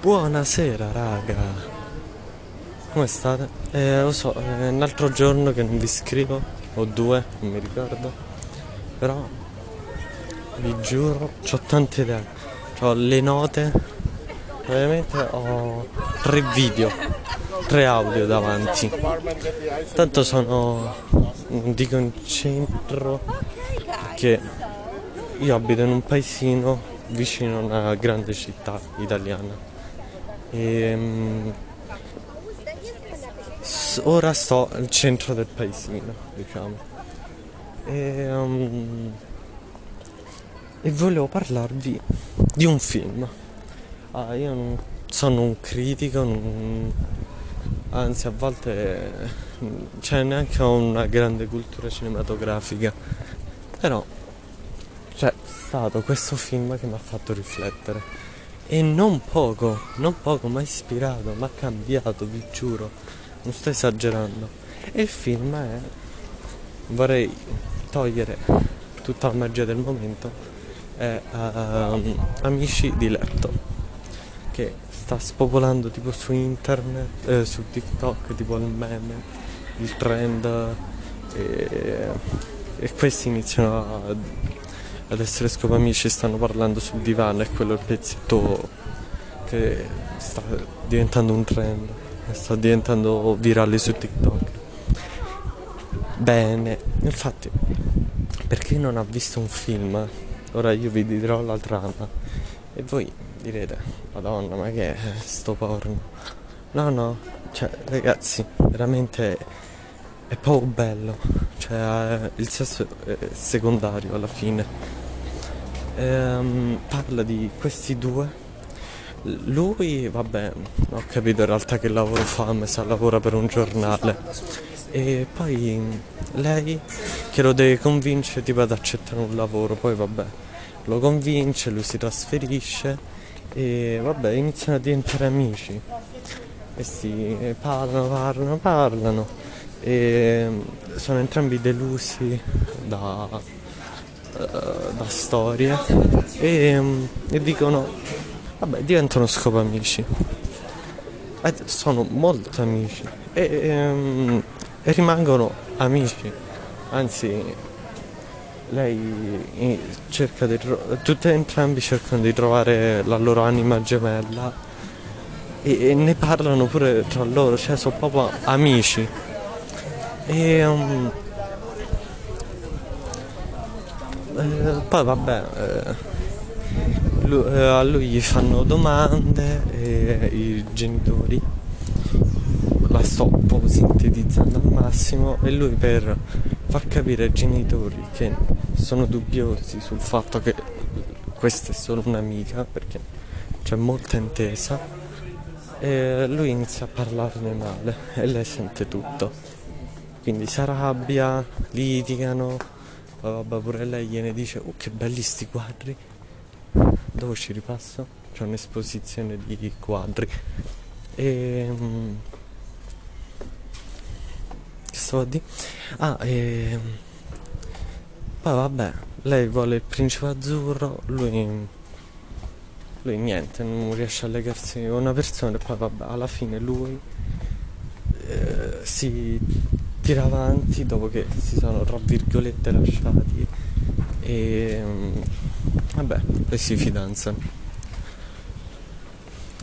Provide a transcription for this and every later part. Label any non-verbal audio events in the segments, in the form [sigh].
Buonasera raga, come state? Eh, lo so, è un altro giorno che non vi scrivo, o due, non mi ricordo, però vi giuro, ho tante idee, ho le note, ovviamente ho tre video, tre audio davanti, tanto sono, non dico in centro, perché io abito in un paesino vicino a una grande città italiana e, um, ora sto al centro del paesino, diciamo. E, um, e volevo parlarvi di un film. Ah, io non sono un critico, non, anzi a volte cioè neanche ho una grande cultura cinematografica, però c'è stato questo film che mi ha fatto riflettere e non poco, non poco, ma ispirato, ma cambiato, vi giuro. Non sto esagerando. E il film è. Vorrei togliere tutta la magia del momento. È uh, Amici di letto. Che sta spopolando tipo su internet, eh, su TikTok, tipo il meme, il trend. E, e questi iniziano a ad essere scopamici stanno parlando sul divano e quello è il pezzetto che sta diventando un trend, sta diventando virale su TikTok. Bene, infatti, per chi non ha visto un film, ora io vi dirò la trama e voi direte, madonna, ma che è sto porno? No, no, cioè ragazzi, veramente è proprio bello, cioè il sesso è secondario alla fine ehm, parla di questi due. Lui, vabbè, ho capito in realtà che lavoro fa, sa lavora per un giornale. E poi lei che lo deve convincere tipo ad accettare un lavoro, poi vabbè, lo convince, lui si trasferisce e vabbè, iniziano a diventare amici. E si parlano, parlano, parlano e sono entrambi delusi da da storie e, um, e, dicono vabbè diventano scopamici. E sono molto amici e, um, e rimangono amici. Anzi lei cerca di tutte entrambi cercano di trovare la loro anima gemella e, e ne parlano pure tra loro cioè sono proprio amici. E um, eh, poi vabbè, eh, eh, a lui gli fanno domande i genitori la sto un sintetizzando al massimo e lui per far capire ai genitori che sono dubbiosi sul fatto che questa è solo un'amica perché c'è molta intesa e lui inizia a parlarne male e lei sente tutto. Quindi si arrabbia litigano vabbè pure lei gliene dice oh che belli sti quadri. Dopo ci ripasso c'è un'esposizione di quadri. E um, che stavo a dire ah e poi vabbè lei vuole il principe azzurro lui lui niente non riesce a legarsi a una persona e poi vabbè alla fine lui eh, si tira avanti dopo che si sono tra virgolette lasciati e mm, vabbè poi si fidanzano.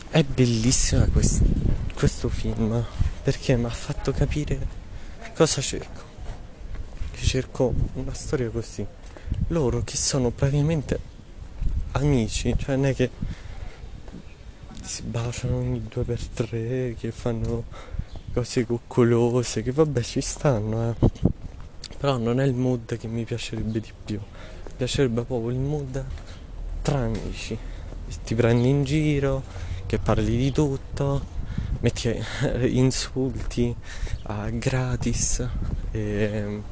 È bellissimo quest- questo film perché mi ha fatto capire cosa cerco. Che cerco una storia così. Loro che sono praticamente amici cioè non è che si baciano ogni due per tre che fanno cose coccolose che vabbè ci stanno eh. però non è il mood che mi piacerebbe di più. Mi piacerebbe proprio il mood tra amici. Ti prendi in giro che parli di tutto metti insulti uh, gratis e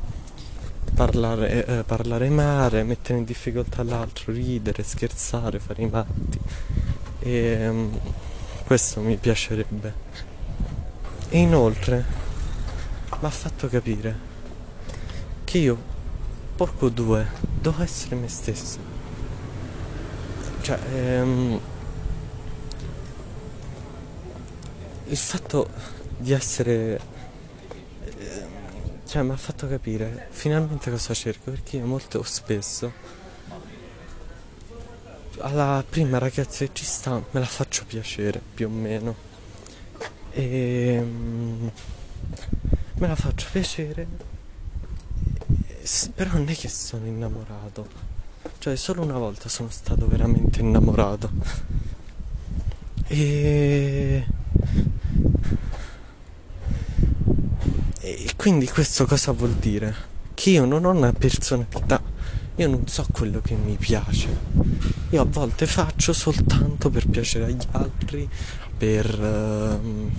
parlare, eh, parlare male mettere in difficoltà l'altro ridere scherzare fare i matti. E um, questo mi piacerebbe e inoltre mi ha fatto capire che io, porco due, devo essere me stesso. Cioè, ehm, il fatto di essere eh, cioè mi ha fatto capire finalmente cosa cerco perché io molto spesso alla prima ragazza che ci sta me la faccio piacere più o meno e mm, me la faccio piacere però non è che sono innamorato cioè solo una volta sono stato veramente innamorato e e quindi questo cosa vuol dire? Che io non ho una personalità, io non so quello che mi piace. Io a volte faccio soltanto per piacere agli altri, per, uh,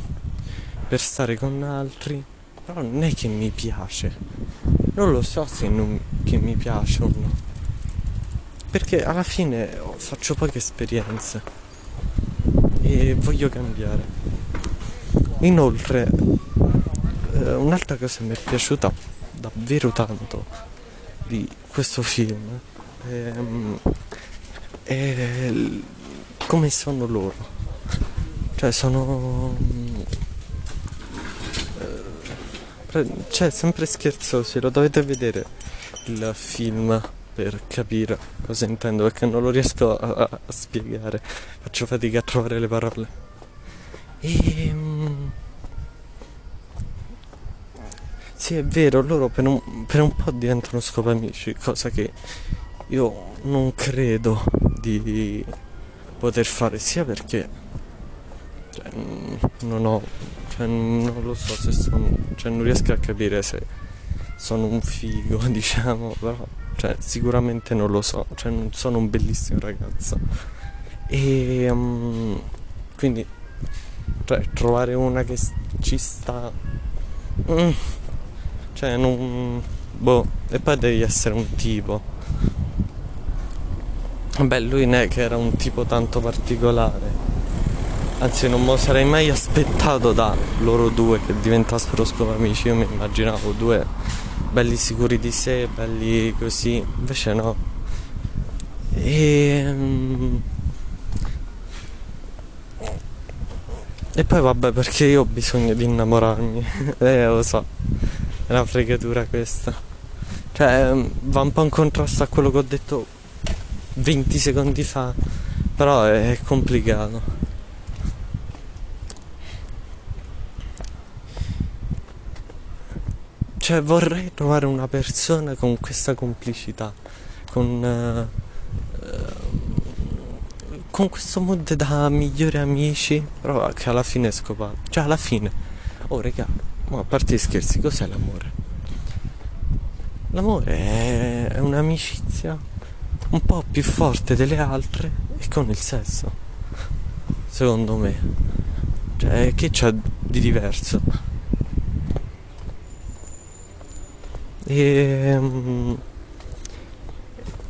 per stare con altri, però non è che mi piace. Non lo so se non, che mi piace o no. Perché alla fine faccio poche esperienze e voglio cambiare. Inoltre eh, un'altra cosa che mi è piaciuta davvero tanto di questo film è, è come sono loro. Cioè sono... Eh, cioè sempre scherzosi, lo dovete vedere il film per capire cosa intendo perché non lo riesco a, a, spiegare, faccio fatica a trovare le parole. E ehm, sì, è vero, loro per un, per un po' diventano scopo amici, cosa che io non credo di poter fare, sia perché cioè, non ho, cioè, non lo so se sono, cioè, non riesco a capire se sono un figo, [laughs] diciamo, però cioè, sicuramente non lo so, cioè, non sono un bellissimo ragazzo. E um, quindi, cioè, trovare una che ci sta... Mm cioè, non. Boh, e poi devi essere un tipo. Beh, lui non è che era un tipo tanto particolare. Anzi, non me lo sarei mai aspettato da loro due che diventassero solo amici. Io mi immaginavo due belli sicuri di sé, belli così. Invece no. E. E poi vabbè, perché io ho bisogno di innamorarmi. [laughs] eh, lo so. È una fregatura questa. Cioè, mm, va un po' in contrasto a quello che ho detto 20 secondi fa. Però è complicato. Cioè, vorrei trovare una persona con questa complicità. Con. Uh, con questo mood da migliori amici, però che alla fine è scopato. Cioè, alla fine. Oh, regà, ma a parte gli scherzi, cos'è l'amore? L'amore è un'amicizia un po' più forte delle altre e con il sesso. Secondo me. Cioè, che c'è di diverso? E, um,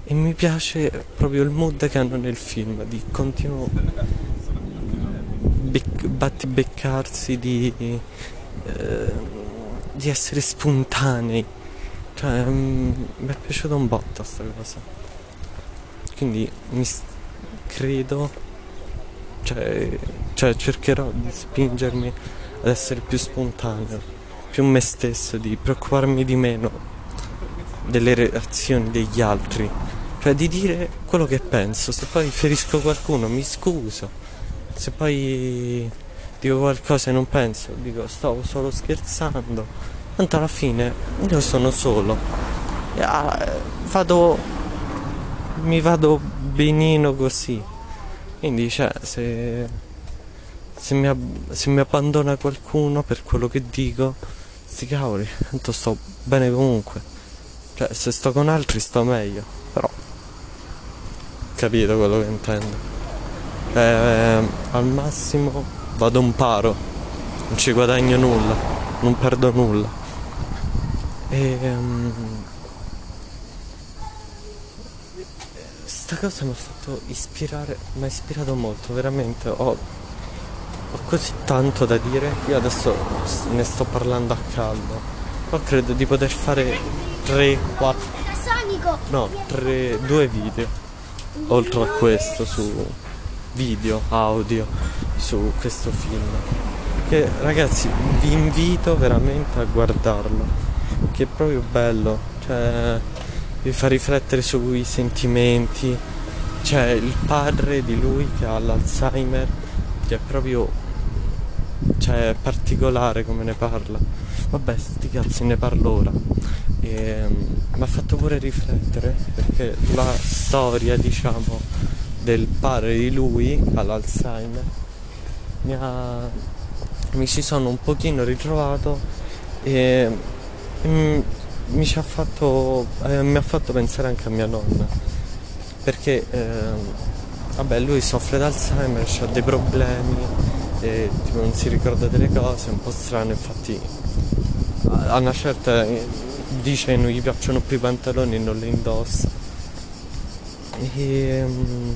e mi piace proprio il mood che hanno nel film di continuo bec- battibeccarsi di eh, di essere spontanei. Cioè, mm, mi è piaciuta un botto sta cosa. Quindi mi st- credo, cioè, cioè cercherò di spingermi ad essere più spontaneo, più me stesso, di preoccuparmi di meno delle reazioni degli altri. Cioè di dire quello che penso, se poi ferisco qualcuno mi scuso, se poi dico qualcosa e non penso, dico stavo solo scherzando, tanto alla fine io sono solo, ah, vado, mi vado benino così, quindi cioè se, se, mi, se mi abbandona qualcuno per quello che dico, sti cavoli, tanto sto bene comunque, cioè se sto con altri sto meglio, però capito quello che intendo. Cioè, eh, al massimo vado un paro, non ci guadagno nulla, non perdo nulla. E um, sta cosa mi ha fatto ispirare, mi ha ispirato molto, veramente. Ho, ho così tanto da dire, io adesso ne sto parlando a caldo, però credo di poter fare 3, 4, no, 3, 2 video, oltre a questo su video, audio su questo film. che ragazzi vi invito veramente a guardarlo. Che è proprio bello. Cioè vi fa riflettere sui sentimenti. C'è il padre di lui che ha l'Alzheimer che è proprio cioè particolare come ne parla. Vabbè sti cazzi ne parlo ora e mi ha fatto pure riflettere perché la storia diciamo del padre di lui all'Alzheimer mi ha mi ci sono un pochino ritrovato e, e mi, ci ha fatto, eh, mi ha fatto pensare anche a mia nonna. Perché eh, vabbè lui soffre d'Alzheimer, ha dei problemi e tipo, non si ricorda delle cose, è un po' strano infatti a una certa dice che non gli piacciono più i pantaloni e non li indossa e, um,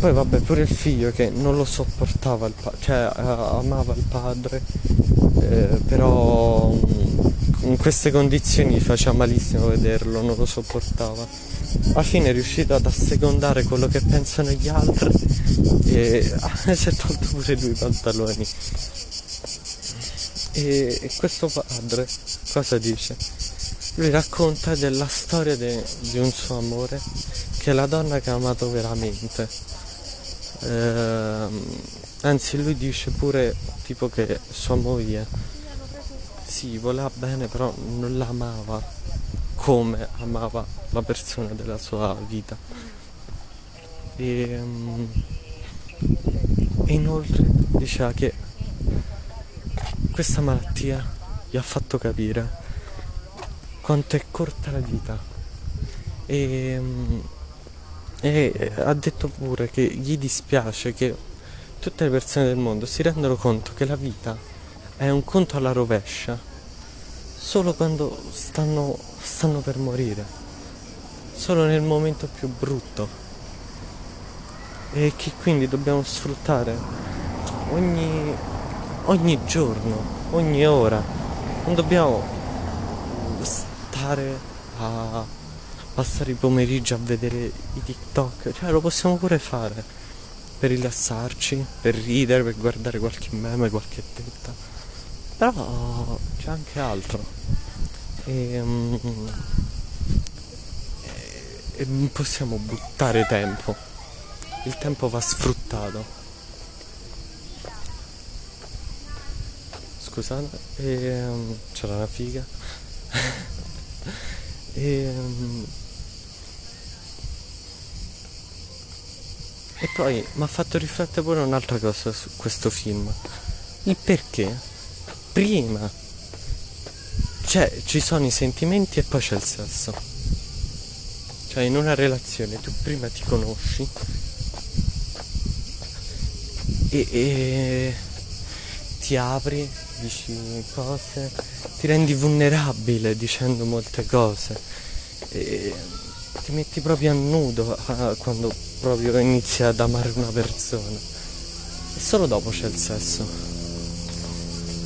poi vabbè pure il figlio che non lo sopportava, il pa- cioè eh, amava il padre, eh, però mm, in queste condizioni faceva malissimo vederlo, non lo sopportava. Alla fine è riuscito ad assecondare quello che pensano gli altri e [laughs] si è tolto pure lui i pantaloni. E, questo padre cosa dice? Lui racconta della storia de, di un suo amore che la donna che ha amato veramente eh, anzi lui dice pure tipo che sua moglie sì voleva bene però non l'amava come amava la persona della sua vita e, um, e inoltre diceva che questa malattia gli ha fatto capire quanto è corta la vita. E um, e ha detto pure che gli dispiace che tutte le persone del mondo si rendono conto che la vita è un conto alla rovescia solo quando stanno, stanno per morire, solo nel momento più brutto. E che quindi dobbiamo sfruttare ogni, ogni giorno, ogni ora, non dobbiamo stare a passare il pomeriggio a vedere i TikTok, cioè lo possiamo pure fare per rilassarci, per ridere, per guardare qualche meme, qualche tetta. Però c'è anche altro. E, um, e non possiamo buttare tempo. Il tempo va sfruttato. Scusate, e, um, c'era una figa. [laughs] e, um, E poi mi ha fatto riflettere pure un'altra cosa su questo film. Il perché prima cioè ci sono i sentimenti e poi c'è il sesso. Cioè in una relazione tu prima ti conosci e, e ti apri, dici cose, ti rendi vulnerabile dicendo molte cose. E, ti metti proprio a nudo a, quando proprio inizi ad amare una persona. E solo dopo c'è il sesso.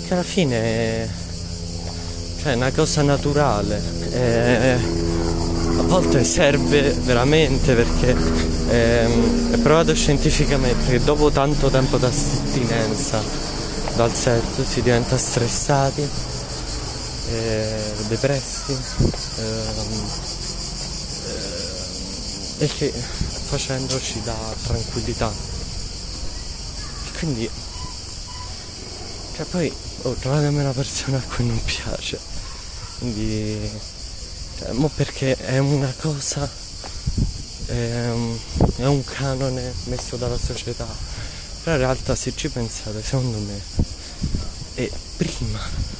Che alla fine cioè, è una cosa naturale. È, a volte serve veramente perché è, è provato scientificamente che dopo tanto tempo d'astinenza dal sesso si diventa stressati, eh, depressi. Eh, e che facendo ci dà tranquillità. Quindi, cioè poi, oh, trovatemi una persona a cui non piace. Quindi, cioè, mo perché è una cosa, un, è un canone messo dalla società. Però in realtà se ci pensate, secondo me, è prima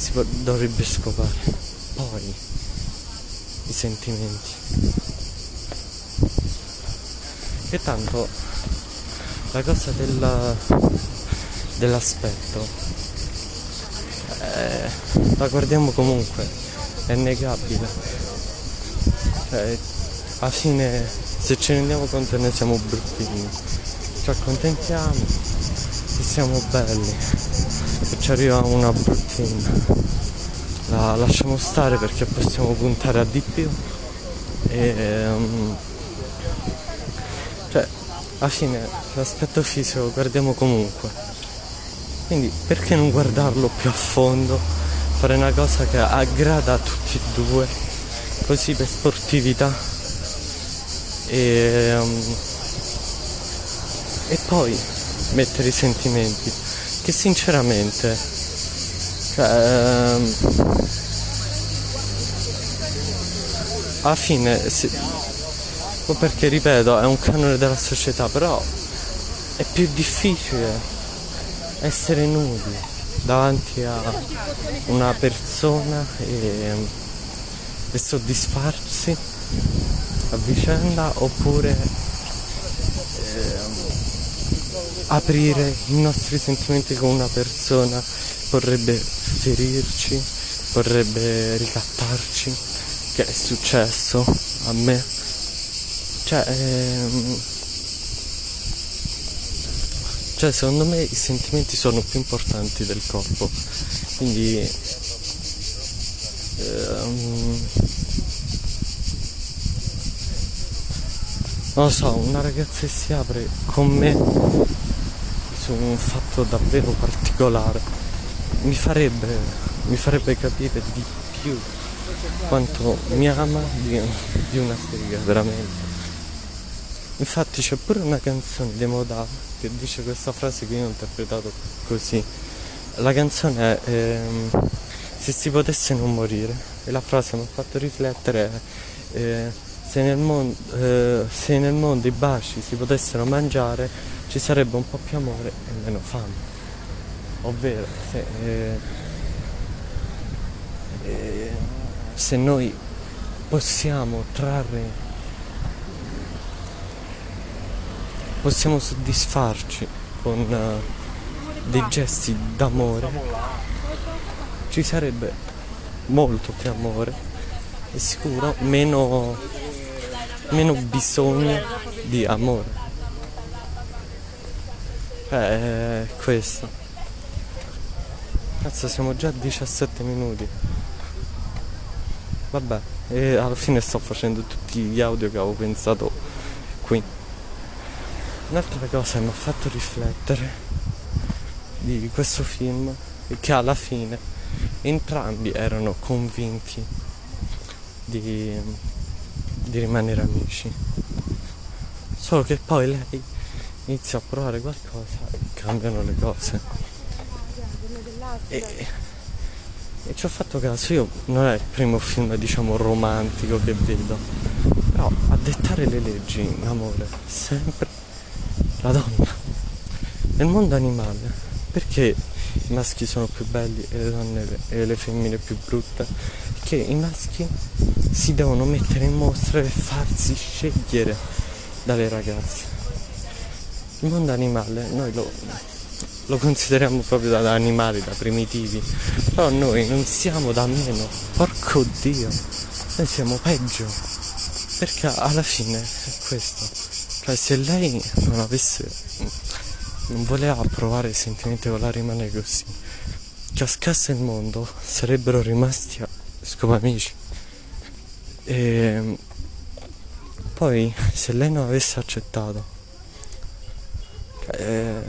si può, dovrebbe scopare, poi i sentimenti. E tanto la cosa della, dell'aspetto eh, la guardiamo comunque, è negabile. Cioè, alla fine se ne rendiamo conto noi siamo bruttini. Ci accontentiamo e siamo belli. E ci arriva una bruttina. La lasciamo stare perché possiamo puntare a di più. E, um, cioè, alla fine l'aspetto fisico lo guardiamo comunque. Quindi perché non guardarlo più a fondo? Fare una cosa che aggrada a tutti e due, così per sportività. E, um, e poi mettere i sentimenti, che sinceramente, cioè, um, alla fine, si, perché ripeto, è un canone della società, però è più difficile essere nudi davanti a una persona e, e soddisfarsi a vicenda oppure eh, aprire i nostri sentimenti con una persona potrebbe ferirci, potrebbe ricattarci, che è successo a me. Cioè, ehm, cioè, secondo me i sentimenti sono più importanti del corpo. Quindi ehm, non lo so, una ragazza che si apre con me su un fatto davvero particolare mi farebbe, mi farebbe capire di più quanto mi ama di, di una sega, veramente. Infatti c'è pure una canzone di Modà che dice questa frase che io ho interpretato così. La canzone è ehm, Se si potesse non morire e la frase mi ha fatto riflettere eh, se, nel mondo, eh, se nel mondo i baci si potessero mangiare ci sarebbe un po' più amore e meno fame. Ovvero se, eh, eh se noi possiamo trarre possiamo soddisfarci con uh, dei gesti d'amore, ci sarebbe molto più amore e sicuro meno, meno bisogno di amore. Eh, questo. Cazzo, siamo già a 17 minuti. Vabbè, e alla fine sto facendo tutti gli audio che avevo pensato qui. Un'altra cosa che mi ha fatto riflettere di questo film è che alla fine entrambi erano convinti di, di rimanere amici. Solo che poi lei inizia a provare qualcosa e cambiano le cose. E, e ci ho fatto caso, io non è il primo film diciamo romantico che vedo, però a dettare le leggi in amore sempre la donna. Nel mondo animale, perché i maschi sono più belli e le donne e le femmine più brutte? Perché i maschi si devono mettere in mostra e farsi scegliere dalle ragazze. Il mondo animale noi lo, lo consideriamo proprio da animali, da primitivi, però noi non siamo da meno, porco dio, noi siamo peggio, perché alla fine è questo. Cioè se lei non avesse non voleva provare sentimenti con la rimane così cascasse il mondo sarebbero rimasti come amici e poi [laughs] se lei non avesse accettato eh,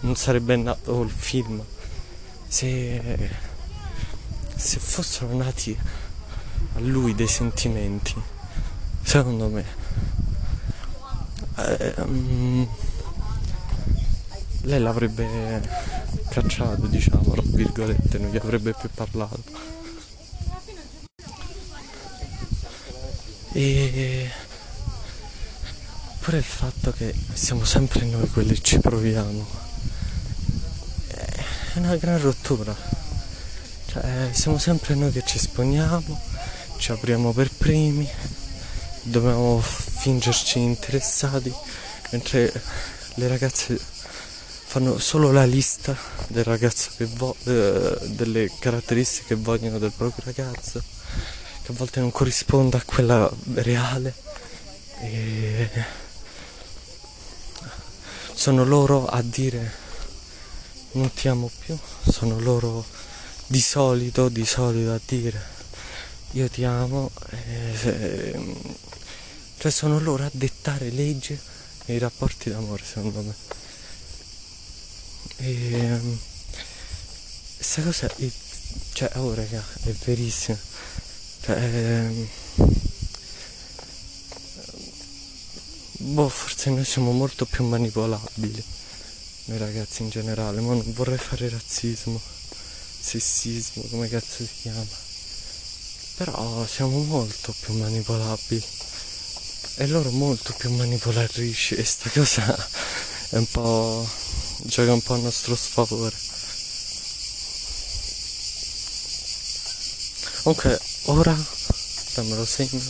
non sarebbe nato il film se, se fossero nati a lui dei sentimenti secondo me eh, um, lei l'avrebbe cacciato, diciamo, virgolette, non gli avrebbe più parlato. E pure il fatto che siamo sempre noi quelli che ci proviamo è una gran rottura. Cioè, siamo sempre noi che ci esponiamo, ci apriamo per primi, dobbiamo fingerci interessati, mentre le ragazze fanno solo la lista del ragazzo che vo- eh, delle caratteristiche che vogliono del proprio ragazzo, che a volte non corrisponde a quella reale. E sono loro a dire non ti amo più, sono loro di solito, di solito a dire io ti amo. E, cioè sono loro a dettare legge nei rapporti d'amore, secondo me. E, ehm, questa cosa è, cioè, oh raga, è verissima. Cioè, boh, forse noi siamo molto più manipolabili, noi ragazzi in generale, ma non vorrei fare razzismo, sessismo, come cazzo si chiama. Però siamo molto più manipolabili e loro molto più manipolatrici e sta cosa è un po' gioca un po' a nostro sfavore. Ok, ora me lo segno,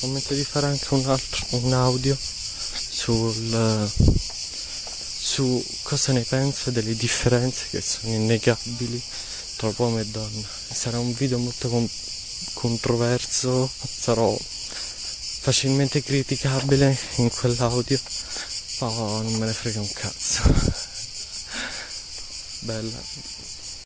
ho mente di fare anche un altro un audio sul su cosa ne penso delle differenze che sono innegabili tra uomo e donna. Sarà un video molto con- controverso, sarò facilmente criticabile in quell'audio, ma non me ne frega un cazzo. [laughs] Bella.